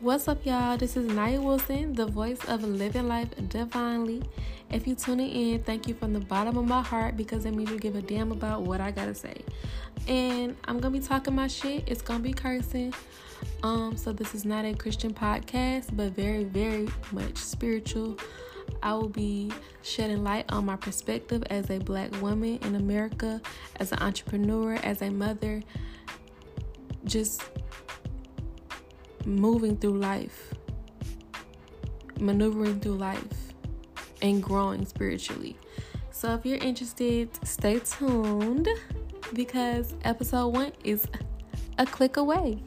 What's up, y'all? This is Naya Wilson, the voice of Living Life Divinely. If you're tuning in, thank you from the bottom of my heart because it means you give a damn about what I gotta say. And I'm gonna be talking my shit. It's gonna be cursing. Um, so this is not a Christian podcast, but very, very much spiritual. I will be shedding light on my perspective as a black woman in America, as an entrepreneur, as a mother, just moving through life, maneuvering through life, and growing spiritually. So, if you're interested, stay tuned because episode one is a click away.